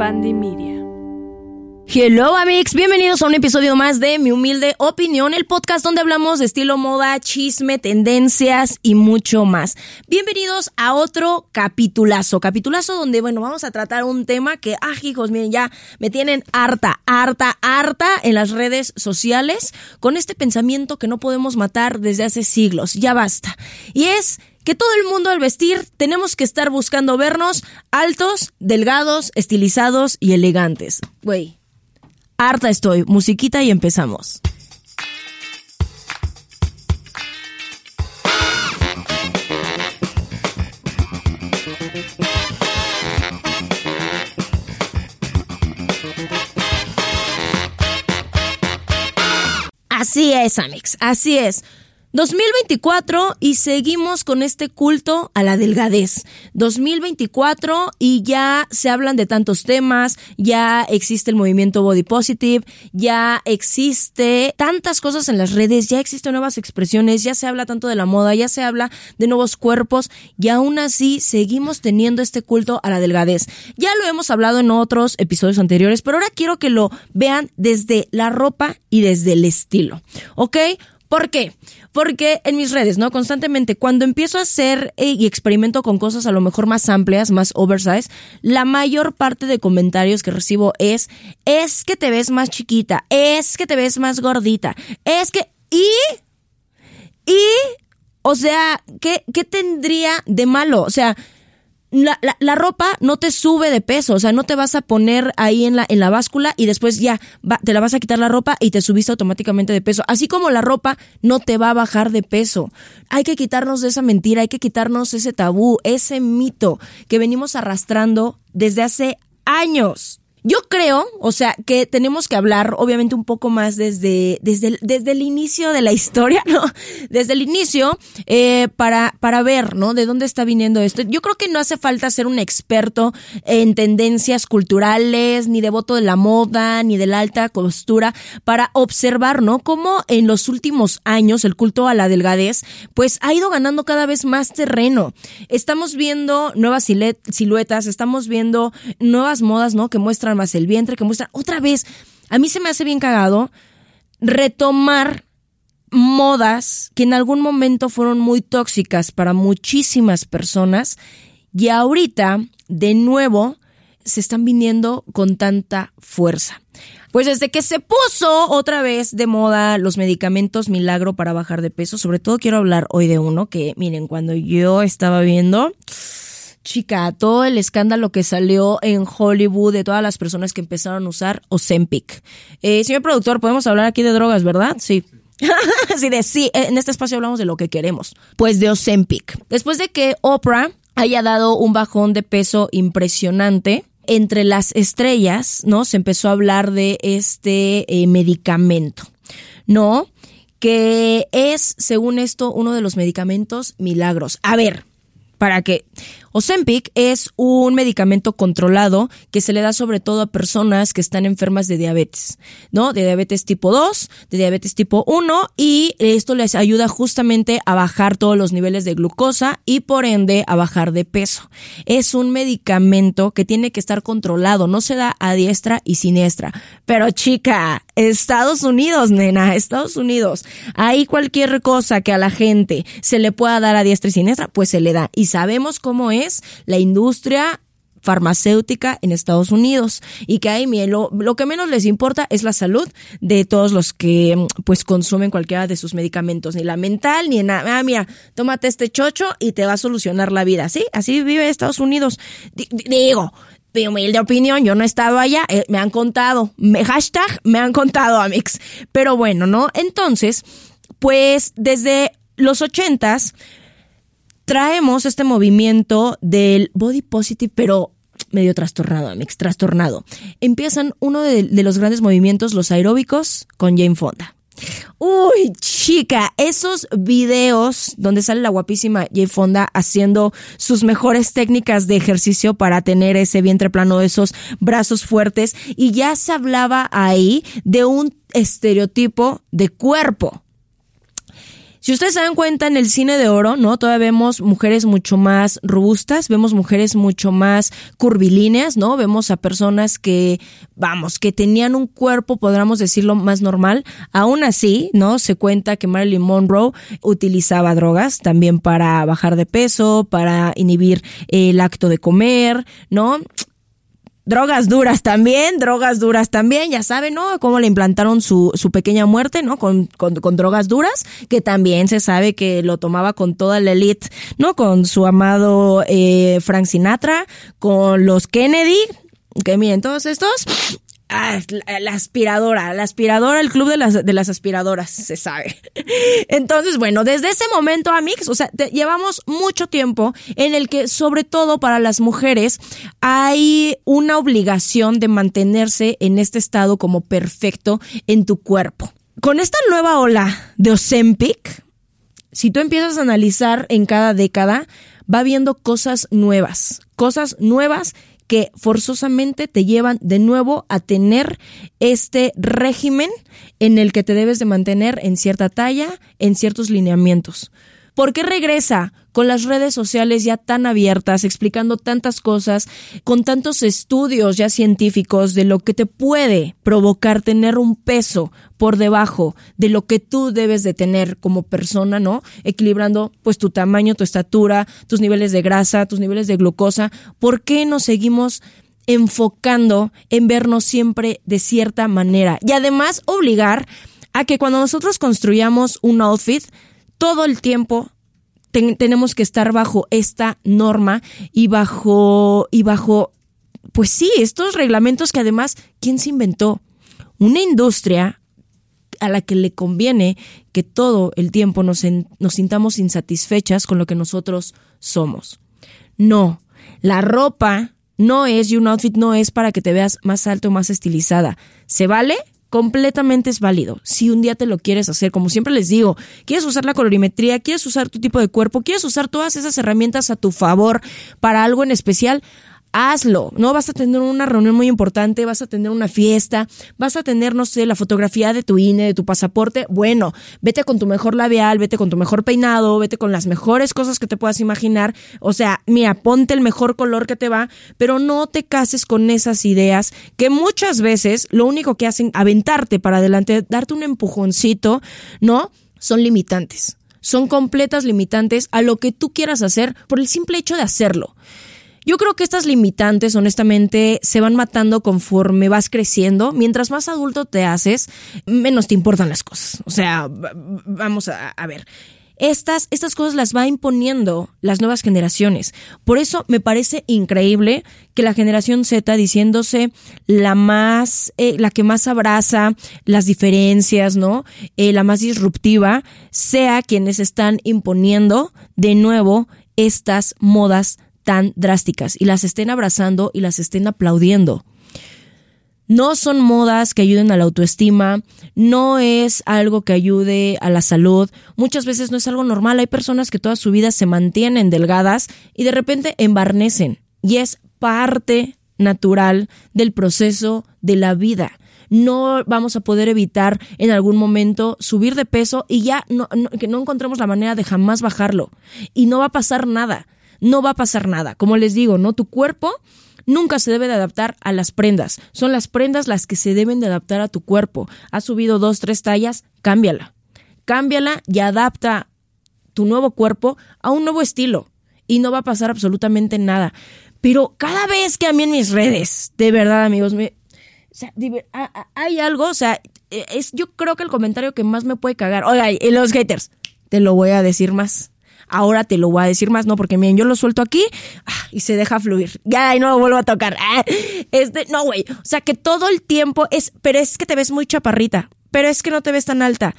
Media. Hello Amix, bienvenidos a un episodio más de Mi Humilde Opinión, el podcast donde hablamos de estilo moda, chisme, tendencias y mucho más. Bienvenidos a otro capitulazo, capitulazo donde, bueno, vamos a tratar un tema que, ah, hijos, miren, ya me tienen harta, harta, harta en las redes sociales con este pensamiento que no podemos matar desde hace siglos, ya basta. Y es que todo el mundo al vestir tenemos que estar buscando vernos altos, delgados, estilizados y elegantes. Güey, harta estoy. Musiquita y empezamos. Así es, Amix, así es. 2024 y seguimos con este culto a la delgadez. 2024 y ya se hablan de tantos temas, ya existe el movimiento body positive, ya existe tantas cosas en las redes, ya existen nuevas expresiones, ya se habla tanto de la moda, ya se habla de nuevos cuerpos y aún así seguimos teniendo este culto a la delgadez. Ya lo hemos hablado en otros episodios anteriores, pero ahora quiero que lo vean desde la ropa y desde el estilo. ¿Ok? ¿Por qué? En mis redes, ¿no? Constantemente, cuando empiezo a hacer eh, y experimento con cosas a lo mejor más amplias, más oversize, la mayor parte de comentarios que recibo es, es que te ves más chiquita, es que te ves más gordita, es que... Y... Y... O sea, ¿qué, qué tendría de malo? O sea, la, la, ropa no te sube de peso, o sea, no te vas a poner ahí en la, en la báscula y después ya te la vas a quitar la ropa y te subiste automáticamente de peso. Así como la ropa no te va a bajar de peso. Hay que quitarnos de esa mentira, hay que quitarnos ese tabú, ese mito que venimos arrastrando desde hace años. Yo creo, o sea, que tenemos que hablar, obviamente, un poco más desde, desde, el, desde el inicio de la historia, ¿no? Desde el inicio, eh, para, para ver, ¿no? De dónde está viniendo esto. Yo creo que no hace falta ser un experto en tendencias culturales, ni devoto de la moda, ni de la alta costura, para observar, ¿no? Cómo en los últimos años el culto a la delgadez, pues ha ido ganando cada vez más terreno. Estamos viendo nuevas siluetas, estamos viendo nuevas modas, ¿no? Que muestran más el vientre, que muestra otra vez. A mí se me hace bien cagado retomar modas que en algún momento fueron muy tóxicas para muchísimas personas y ahorita, de nuevo, se están viniendo con tanta fuerza. Pues desde que se puso otra vez de moda los medicamentos milagro para bajar de peso, sobre todo quiero hablar hoy de uno que, miren, cuando yo estaba viendo chica, todo el escándalo que salió en Hollywood de todas las personas que empezaron a usar Ozempic. Eh, señor productor, podemos hablar aquí de drogas, ¿verdad? Sí. Así de sí, en este espacio hablamos de lo que queremos. Pues de Ozempic. Después de que Oprah haya dado un bajón de peso impresionante, entre las estrellas, ¿no? Se empezó a hablar de este eh, medicamento, ¿no? Que es, según esto, uno de los medicamentos milagros. A ver, para que Ozempic es un medicamento controlado que se le da sobre todo a personas que están enfermas de diabetes, ¿no? De diabetes tipo 2, de diabetes tipo 1 y esto les ayuda justamente a bajar todos los niveles de glucosa y por ende a bajar de peso. Es un medicamento que tiene que estar controlado, no se da a diestra y siniestra. Pero chica, Estados Unidos, nena, Estados Unidos. Ahí cualquier cosa que a la gente se le pueda dar a diestra y siniestra, pues se le da. Y sabemos cómo es la industria farmacéutica en Estados Unidos y que ahí lo, lo que menos les importa es la salud de todos los que pues consumen cualquiera de sus medicamentos, ni la mental ni nada. Ah, mira, tómate este chocho y te va a solucionar la vida. Sí, así vive Estados Unidos. digo, de humilde opinión, yo no he estado allá, eh, me han contado, hashtag me han contado, Amix. Pero bueno, ¿no? Entonces, pues desde los ochentas, traemos este movimiento del body positive, pero medio trastornado, mix trastornado. Empiezan uno de, los grandes movimientos, los aeróbicos, con Jane Fonda. Uy, chica, esos videos donde sale la guapísima Jane Fonda haciendo sus mejores técnicas de ejercicio para tener ese vientre plano, esos brazos fuertes, y ya se hablaba ahí de un estereotipo de cuerpo. Si ustedes se dan cuenta en el cine de oro, ¿no? Todavía vemos mujeres mucho más robustas, vemos mujeres mucho más curvilíneas, ¿no? Vemos a personas que, vamos, que tenían un cuerpo, podríamos decirlo, más normal. Aún así, ¿no? Se cuenta que Marilyn Monroe utilizaba drogas también para bajar de peso, para inhibir el acto de comer, ¿no? Drogas duras también, drogas duras también, ya saben, ¿no? Cómo le implantaron su, su pequeña muerte, ¿no? Con, con, con, drogas duras, que también se sabe que lo tomaba con toda la elite, ¿no? Con su amado eh, Frank Sinatra, con los Kennedy, que miren, todos estos Ah, la, aspiradora, la aspiradora, el club de las, de las aspiradoras, se sabe. Entonces, bueno, desde ese momento, Amix, o sea, llevamos mucho tiempo en el que, sobre todo para las mujeres, hay una obligación de mantenerse en este estado como perfecto en tu cuerpo. Con esta nueva ola de Ozempic, si tú empiezas a analizar en cada década, va viendo cosas nuevas, cosas nuevas que forzosamente te llevan de nuevo a tener este régimen en el que te debes de mantener en cierta talla, en ciertos lineamientos. ¿Por qué regresa con las redes sociales ya tan abiertas, explicando tantas cosas, con tantos estudios ya científicos de lo que te puede provocar tener un peso por debajo de lo que tú debes de tener como persona, ¿no? Equilibrando pues tu tamaño, tu estatura, tus niveles de grasa, tus niveles de glucosa. ¿Por qué nos seguimos enfocando en vernos siempre de cierta manera? Y además obligar a que cuando nosotros construyamos un outfit, todo el tiempo tenemos que estar bajo esta norma y bajo, y bajo, pues sí, estos reglamentos que además, ¿quién se inventó? Una industria a la que le conviene que todo el tiempo nos, nos sintamos insatisfechas con lo que nosotros somos. No, la ropa no es y un outfit no es para que te veas más alto o más estilizada. ¿Se vale? Completamente es válido. Si un día te lo quieres hacer, como siempre les digo, quieres usar la colorimetría, quieres usar tu tipo de cuerpo, quieres usar todas esas herramientas a tu favor para algo en especial, hazlo. No vas a tener una reunión muy importante, vas a tener una fiesta, vas a tener, no sé, la fotografía de tu INE, de tu pasaporte. Bueno, vete con tu mejor labial, vete con tu mejor peinado, vete con las mejores cosas que te puedas imaginar. O sea, mira, ponte el mejor color que te va, pero no te cases con esas ideas que muchas veces lo único que hacen aventarte para adelante, darte un empujoncito, ¿no? Son limitantes. Son completas limitantes a lo que tú quieras hacer por el simple hecho de hacerlo. Yo creo que estas limitantes, honestamente, se van matando conforme vas creciendo. Mientras más adulto te haces, menos te importan las cosas. O sea, vamos a, ver. Estas, estas cosas las va imponiendo las nuevas generaciones. Por eso me parece increíble que la generación Z, diciéndose la más, eh, la que más abraza las diferencias, ¿no? Eh, la más disruptiva, sea quienes están imponiendo de nuevo estas modas tan drásticas y las estén abrazando y las estén aplaudiendo. No son modas que ayuden a la autoestima, no es algo que ayude a la salud, muchas veces no es algo normal. Hay personas que toda su vida se mantienen delgadas y de repente embarnecen y es parte natural del proceso de la vida. No vamos a poder evitar en algún momento subir de peso y ya que no encontremos la manera de jamás bajarlo. Y no va a pasar nada no va a pasar nada. Como les digo, ¿no? Tu cuerpo nunca se debe de adaptar a las prendas. Son las prendas las que se deben de adaptar a tu cuerpo. Has subido dos, tres tallas, cámbiala. Cámbiala y adapta tu nuevo cuerpo a un nuevo estilo. Y no va a pasar absolutamente nada. Pero cada vez que a mí en mis redes, de verdad, amigos, me, o sea, hay algo, o sea, es, yo creo que el comentario que más me puede cagar. Oiga, y los haters, te lo voy a decir más ahora te lo voy a decir más, no, porque miren, yo lo suelto aquí ah, y se deja fluir. Ya, y no lo vuelvo a tocar. Ah, este, no, güey. O sea, que todo el tiempo es, pero es que te ves muy chaparrita, pero es que no te ves tan alta.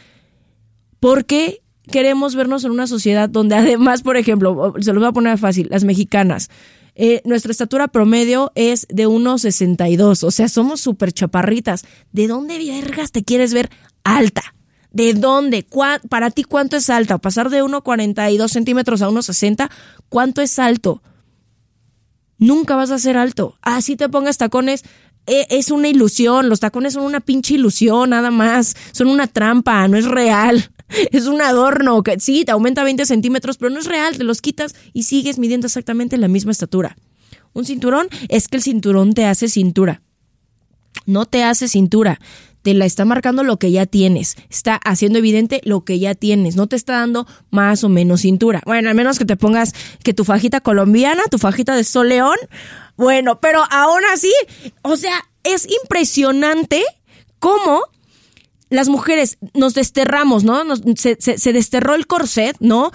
¿Por qué queremos vernos en una sociedad donde además, por ejemplo, se los voy a poner fácil, las mexicanas, eh, nuestra estatura promedio es de 1,62, o sea, somos súper chaparritas. ¿De dónde vergas te quieres ver alta? ¿De dónde? ¿Para ti cuánto es alto? Pasar de 1,42 centímetros a 1,60, ¿cuánto es alto? Nunca vas a ser alto. Así te pongas tacones, e, es una ilusión. Los tacones son una pinche ilusión, nada más. Son una trampa, no es real. es un adorno, que sí, te aumenta 20 centímetros, pero no es real, te los quitas y sigues midiendo exactamente la misma estatura. Un cinturón es que el cinturón te hace cintura. No te hace cintura te la está marcando lo que ya tienes, está haciendo evidente lo que ya tienes, no te está dando más o menos cintura. Bueno, al menos que te pongas que tu fajita colombiana, tu fajita de sol león, bueno, pero aún así, o sea, es impresionante cómo las mujeres nos desterramos, ¿no? se, se desterró el corset, ¿no?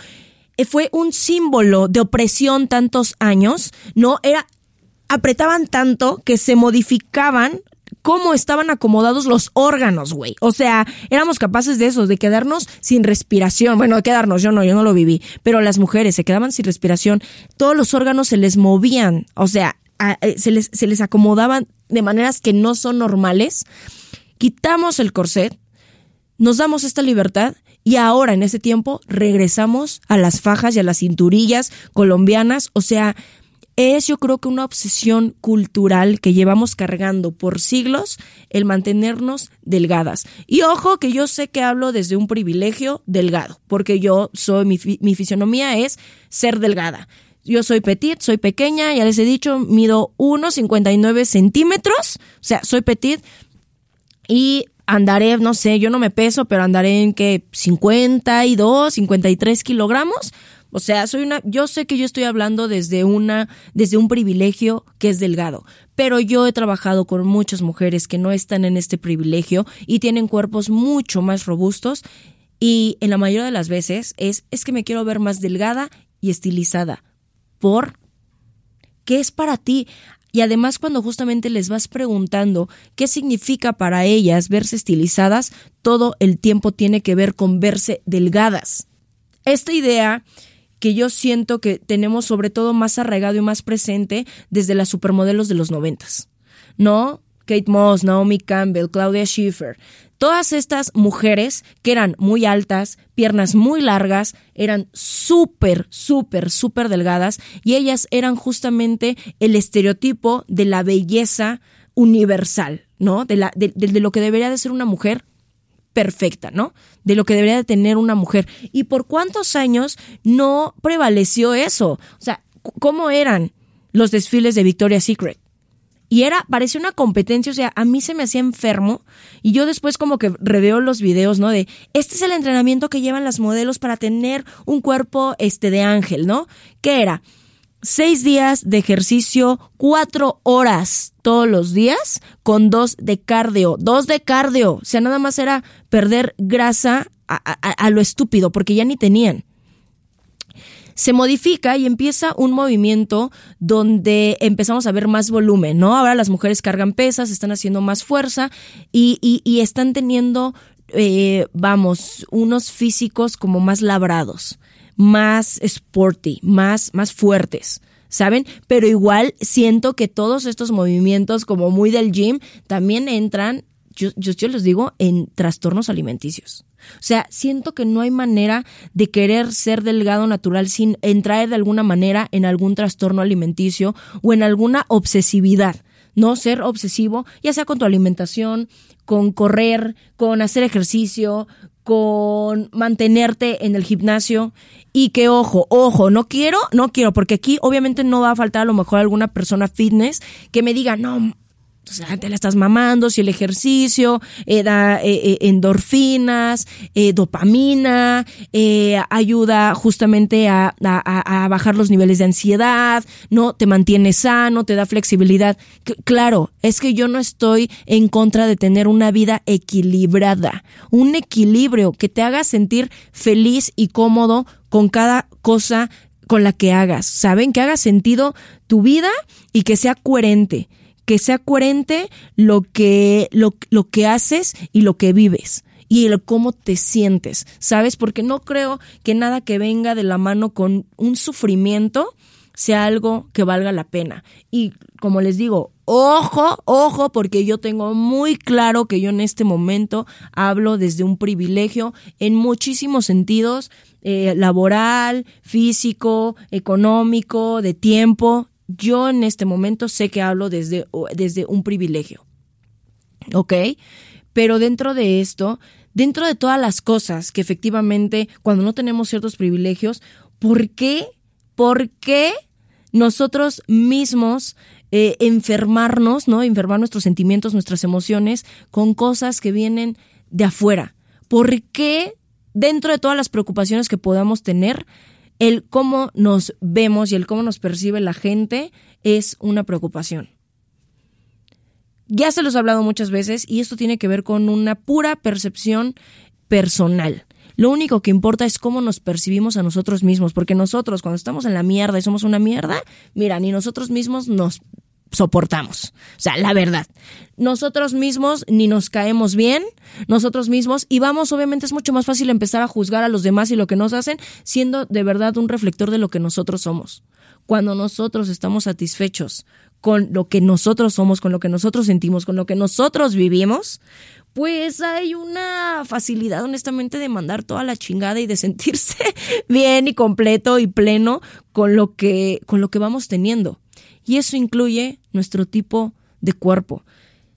Eh, fue un símbolo de opresión tantos años, ¿no? Era apretaban tanto que se modificaban cómo estaban acomodados los órganos, güey. O sea, éramos capaces de eso, de quedarnos sin respiración. Bueno, quedarnos, yo no, yo no lo viví. Pero las mujeres se quedaban sin respiración. Todos los órganos se les movían. O sea, eh, se les, se les acomodaban de maneras que no son normales. Quitamos el corset, nos damos esta libertad y ahora en ese tiempo regresamos a las fajas y a las cinturillas colombianas. O sea, es yo creo que una obsesión cultural que llevamos cargando por siglos el mantenernos delgadas. Y ojo que yo sé que hablo desde un privilegio delgado, porque yo soy, mi, fisionomía es ser delgada. Yo soy petit, soy pequeña, ya les he dicho, mido 1,59 centímetros, o sea, soy petit y andaré, no sé, yo no me peso, pero andaré en que 52, 53 kilogramos o sea, soy una, yo sé que yo estoy hablando desde una, desde un privilegio que es delgado, pero yo he trabajado con muchas mujeres que no están en este privilegio y tienen cuerpos mucho más robustos y en la mayoría de las veces es, es que me quiero ver más delgada y estilizada. ¿Por? ¿Qué es para ti? Y además cuando justamente les vas preguntando qué significa para ellas verse estilizadas, todo el tiempo tiene que ver con verse delgadas. Esta idea que yo siento que tenemos sobre todo más arraigado y más presente desde las supermodelos de los noventas. ¿No? Kate Moss, Naomi Campbell, Claudia Schiffer. Todas estas mujeres que eran muy altas, piernas muy largas, eran súper, súper, súper delgadas y ellas eran justamente el estereotipo de la belleza universal, ¿no? De, la, de, de lo que debería de ser una mujer perfecta, ¿no? De lo que debería de tener una mujer. ¿Y por cuántos años no prevaleció eso? O sea, ¿cómo eran los desfiles de Victoria's Secret? Y era, parecía una competencia, o sea, a mí se me hacía enfermo y yo después como que reveo los videos, ¿no? De, este es el entrenamiento que llevan las modelos para tener un cuerpo, este, de ángel, ¿no? ¿Qué era? Seis días de ejercicio, cuatro horas todos los días con dos de cardio. Dos de cardio. O sea, nada más era perder grasa a, lo estúpido, porque ya ni tenían se modifica y empieza un movimiento donde empezamos a ver más volumen, ¿no? Ahora las mujeres cargan pesas, están haciendo más fuerza y, y, están teniendo, eh, vamos, unos físicos como más labrados más sporty, más, más fuertes. ¿Saben? Pero igual siento que todos estos movimientos como muy del gym también entran, yo, yo, les digo, en trastornos alimenticios. O sea, siento que no hay manera de querer ser delgado natural sin entrar de alguna manera en algún trastorno alimenticio o en alguna obsesividad. No ser obsesivo, ya sea con tu alimentación, con correr, con hacer ejercicio, con mantenerte en el gimnasio y que ojo, ojo, no quiero, no quiero, porque aquí obviamente no va a faltar a lo mejor alguna persona fitness que me diga, no, sea, te la estás mamando, si el ejercicio eh, da eh, eh, endorfinas, dopamina, ayuda justamente a, a, bajar los niveles de ansiedad, ¿no? Te mantiene sano, te da flexibilidad. claro, es que yo no estoy en contra de tener una vida equilibrada, un equilibrio que te haga sentir feliz y cómodo con cada cosa con la que hagas, ¿saben? Que haga sentido tu vida y que sea coherente que sea coherente lo que, lo, lo que haces y lo que vives y el cómo te sientes, ¿sabes? Porque no creo que nada que venga de la mano con un sufrimiento sea algo que valga la pena. Y como les digo, ojo, ojo, porque yo tengo muy claro que yo en este momento hablo desde un privilegio en muchísimos sentidos, eh, laboral, físico, económico, de tiempo yo en este momento sé que hablo desde, desde un privilegio. ¿Ok? Pero dentro de esto, dentro de todas las cosas que efectivamente, cuando no tenemos ciertos privilegios, ¿por qué? ¿Por qué nosotros mismos eh, enfermarnos, ¿no? Enfermar nuestros sentimientos, nuestras emociones con cosas que vienen de afuera. ¿Por qué dentro de todas las preocupaciones que podamos tener, el cómo nos vemos y el cómo nos percibe la gente es una preocupación? Ya se los he hablado muchas veces y esto tiene que ver con una pura percepción personal. Lo único que importa es cómo nos percibimos a nosotros mismos, porque nosotros cuando estamos en la mierda y somos una mierda, mira, ni nosotros mismos nos soportamos. O sea, la verdad. Nosotros mismos ni nos caemos bien, nosotros mismos, y vamos, obviamente es mucho más fácil empezar a juzgar a los demás y lo que nos hacen, siendo de verdad un reflector de lo que nosotros somos. Cuando nosotros estamos satisfechos con lo que nosotros somos, con lo que nosotros sentimos, con lo que nosotros vivimos, pues hay una facilidad honestamente de mandar toda la chingada y de sentirse bien y completo y pleno con lo que con lo que vamos teniendo. Y eso incluye nuestro tipo de cuerpo.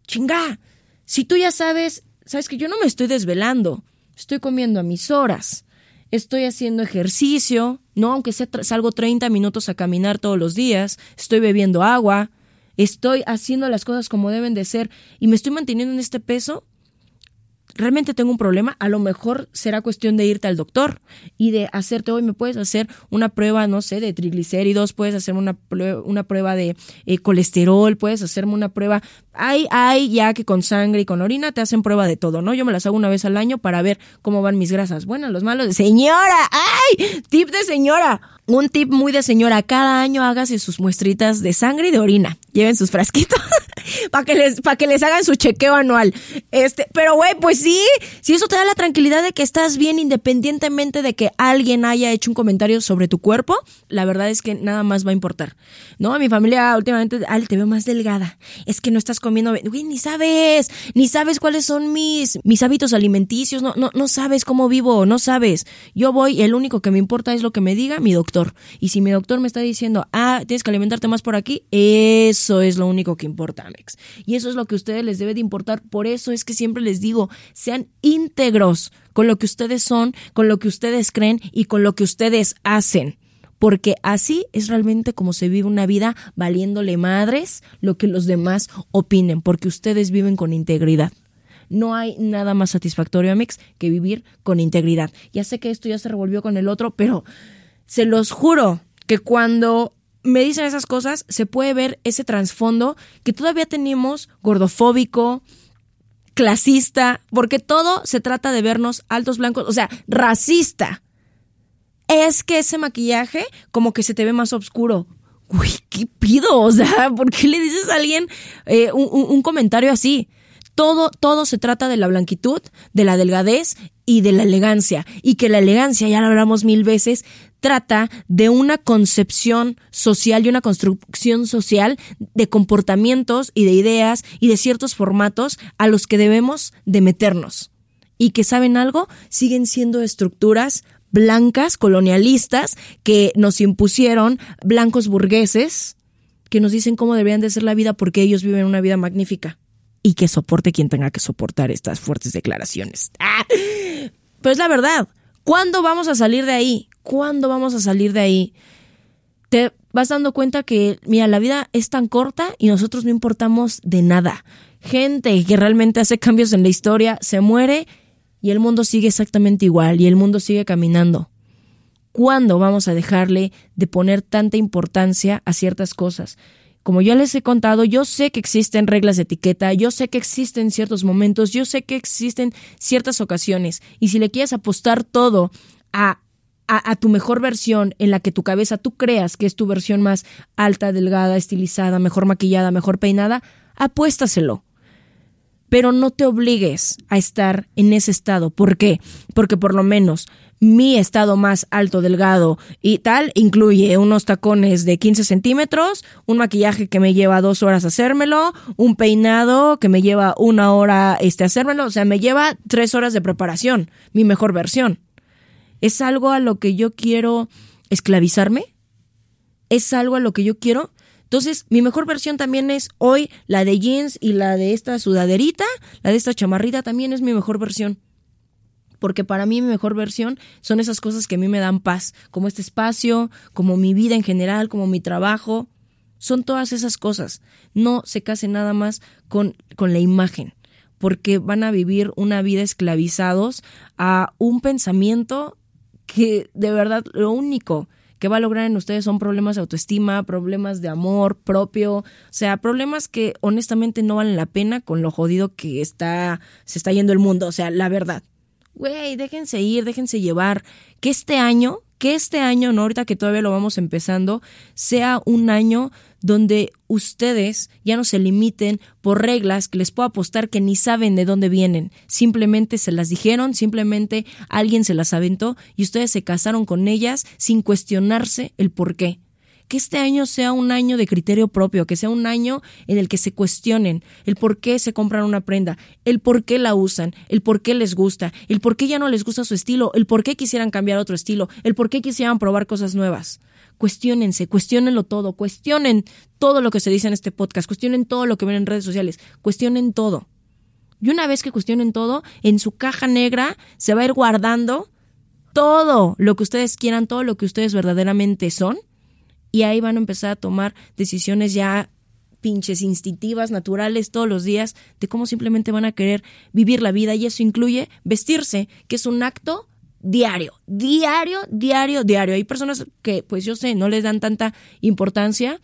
Chinga, si tú ya sabes, sabes que yo no me estoy desvelando, estoy comiendo a mis horas, estoy haciendo ejercicio, no aunque sea salgo 30 minutos a caminar todos los días, estoy bebiendo agua, estoy haciendo las cosas como deben de ser y me estoy manteniendo en este peso, realmente tengo un problema, a lo mejor será cuestión de irte al doctor y de hacerte hoy me puedes hacer una prueba, no sé, de triglicéridos, puedes hacerme una, prueba, una prueba de eh, colesterol, puedes hacerme una prueba. Hay, hay ya que con sangre y con orina te hacen prueba de todo, ¿no? Yo me las hago una vez al año para ver cómo van mis grasas. Bueno, los malos señora, ¡ay! Tip de señora. Un tip muy de señora, cada año hágase sus muestritas de sangre y de orina. Lleven sus frasquitos para que les para que les hagan su chequeo anual. Este, pero güey, pues sí, si eso te da la tranquilidad de que estás bien independientemente de que alguien haya hecho un comentario sobre tu cuerpo, la verdad es que nada más va a importar. No, mi familia últimamente, al te veo más delgada. Es que no estás comiendo, güey, ni sabes, ni sabes cuáles son mis mis hábitos alimenticios, no no no sabes cómo vivo, no sabes. Yo voy, el único que me importa es lo que me diga mi doctor y si mi doctor me está diciendo, ah, tienes que alimentarte más por aquí, eso es lo único que importa, Alex. Y eso es lo que a ustedes les debe de importar. Por eso es que siempre les digo, sean íntegros con lo que ustedes son, con lo que ustedes creen y con lo que ustedes hacen porque así es realmente como se vive una vida valiéndole madres lo que los demás opinen, porque ustedes viven con integridad. No hay nada más satisfactorio, Amix, que vivir con integridad. Ya sé que esto ya se revolvió con el otro, pero se los juro que cuando me dicen esas cosas se puede ver ese trasfondo que todavía tenemos gordofóbico, clasista, porque todo se trata de vernos altos blancos, o sea, racista. Es que ese maquillaje como que se te ve más oscuro. Uy, ¿qué pido? O sea, ¿por qué le dices a alguien eh, un, un comentario así? Todo, todo se trata de la blanquitud, de la delgadez y de la elegancia. Y que la elegancia, ya lo hablamos mil veces, trata de una concepción social y una construcción social de comportamientos y de ideas y de ciertos formatos a los que debemos de meternos. Y que saben algo, siguen siendo estructuras blancas, colonialistas, que nos impusieron blancos burgueses, que nos dicen cómo deberían de ser la vida porque ellos viven una vida magnífica. Y que soporte quien tenga que soportar estas fuertes declaraciones. ¡Ah! Pero es la verdad. ¿Cuándo vamos a salir de ahí? ¿Cuándo vamos a salir de ahí? Te vas dando cuenta que, mira, la vida es tan corta y nosotros no importamos de nada. Gente que realmente hace cambios en la historia se muere y el mundo sigue exactamente igual y el mundo sigue caminando. ¿Cuándo vamos a dejarle de poner tanta importancia a ciertas cosas? Como ya les he contado, yo sé que existen reglas de etiqueta, yo sé que existen ciertos momentos, yo sé que existen ciertas ocasiones. Y si le quieres apostar todo a, a, tu mejor versión en la que tu cabeza tú creas que es tu versión más alta, delgada, estilizada, mejor maquillada, mejor peinada, apuéstaselo. Pero no te obligues a estar en ese estado. ¿Por qué? Porque por lo menos mi estado más alto, delgado y tal incluye unos tacones de 15 centímetros, un maquillaje que me lleva dos horas hacérmelo, un peinado que me lleva una hora este, hacérmelo, o sea, me lleva tres horas de preparación, mi mejor versión. ¿Es algo a lo que yo quiero esclavizarme? ¿Es algo a lo que yo quiero Entonces, mi mejor versión también es hoy la de jeans y la de esta sudaderita, la de esta chamarrita también es mi mejor versión. Porque para mí mi mejor versión son esas cosas que a mí me dan paz, como este espacio, como mi vida en general, como mi trabajo. Son todas esas cosas. No se casen nada más con, con la imagen, porque van a vivir una vida esclavizados a un pensamiento que de verdad lo único que va a lograr en ustedes son problemas de autoestima, problemas de amor propio, o sea, problemas que honestamente no valen la pena con lo jodido que está, se está yendo el mundo, o sea, la verdad. Güey, déjense ir, déjense llevar. Que este año, que este año, no ahorita que todavía lo vamos empezando, sea un año donde ustedes ya no se limiten por reglas que les puedo apostar que ni saben de dónde vienen. Simplemente se las dijeron, simplemente alguien se las aventó y ustedes se casaron con ellas sin cuestionarse el por qué que este año sea un año de criterio propio, que sea un año en el que se cuestionen el por qué se compran una prenda, el por qué la usan, el por qué les gusta, el por qué ya no les gusta su estilo, el por qué quisieran cambiar otro estilo, el por qué quisieran probar cosas nuevas. Cuestiónense, cuestionenlo todo, cuestionen todo lo que se dice en este podcast, cuestionen todo lo que ven en redes sociales, cuestionen todo. Y una vez que cuestionen todo, en su caja negra se va a ir guardando todo lo que ustedes quieran, todo lo que ustedes verdaderamente son y ahí van a empezar a tomar decisiones ya pinches instintivas, naturales, todos los días, de cómo simplemente van a querer vivir la vida y eso incluye vestirse, que es un acto diario, diario, diario, diario. Hay personas que, pues yo sé, no les dan tanta importancia.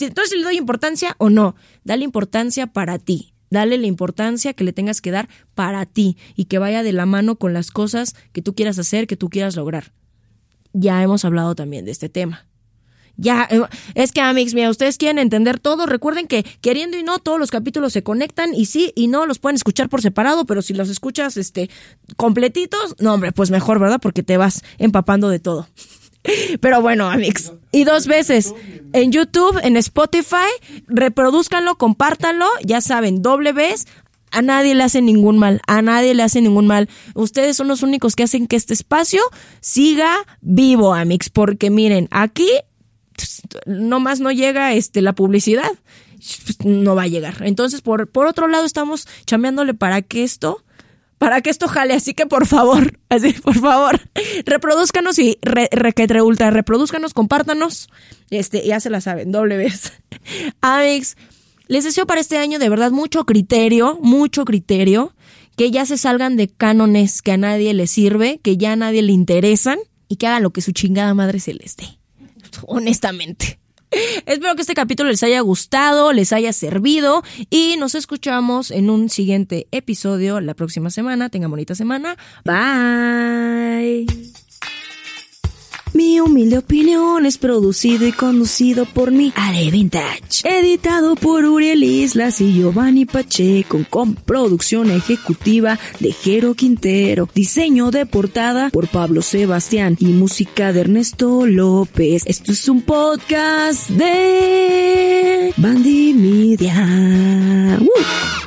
Entonces, ¿le doy importancia o no? Dale importancia para ti. Dale la importancia que le tengas que dar para ti y que vaya de la mano con las cosas que tú quieras hacer, que tú quieras lograr. Ya hemos hablado también de este tema. Ya, eh, es que amigos, mira, ustedes quieren entender todo. Recuerden que queriendo y no, todos los capítulos se conectan y sí y no los pueden escuchar por separado, pero si los escuchas este completitos, no, hombre, pues mejor, ¿verdad? Porque te vas empapando de todo. Pero bueno, amigos. Y dos veces en YouTube, en Spotify, reproduzcanlo, compártanlo, ya saben, doble vez. A nadie le hace ningún mal, a nadie le hace ningún mal. Ustedes son los únicos que hacen que este espacio siga vivo, amigos, porque miren, aquí no más no llega este, la publicidad, pues, no va a llegar. Entonces, por, por otro lado, estamos chambeándole para que esto, para que esto jale. Así que, por favor, así, por favor, reproduzcanos y re, ultra, reproduzcanos, compártanos. Este, ya se la saben, doble vez. Amix, les deseo para este año de verdad mucho criterio, mucho criterio, que ya se salgan de cánones que a nadie le sirve, que ya a nadie le interesan y que hagan lo que su chingada madre se les dé honestamente. Espero que este capítulo les haya gustado, les haya servido y nos escuchamos en un siguiente episodio la próxima semana. Tengan bonita semana. Bye. Mi humilde opinión es producido y conducido por mi Ale Vintage. Editado por Uriel Islas y Giovanni Pacheco con producción ejecutiva de Jero Quintero. Diseño de portada por Pablo Sebastián y música de Ernesto López. Esto es un podcast de Bandy Media.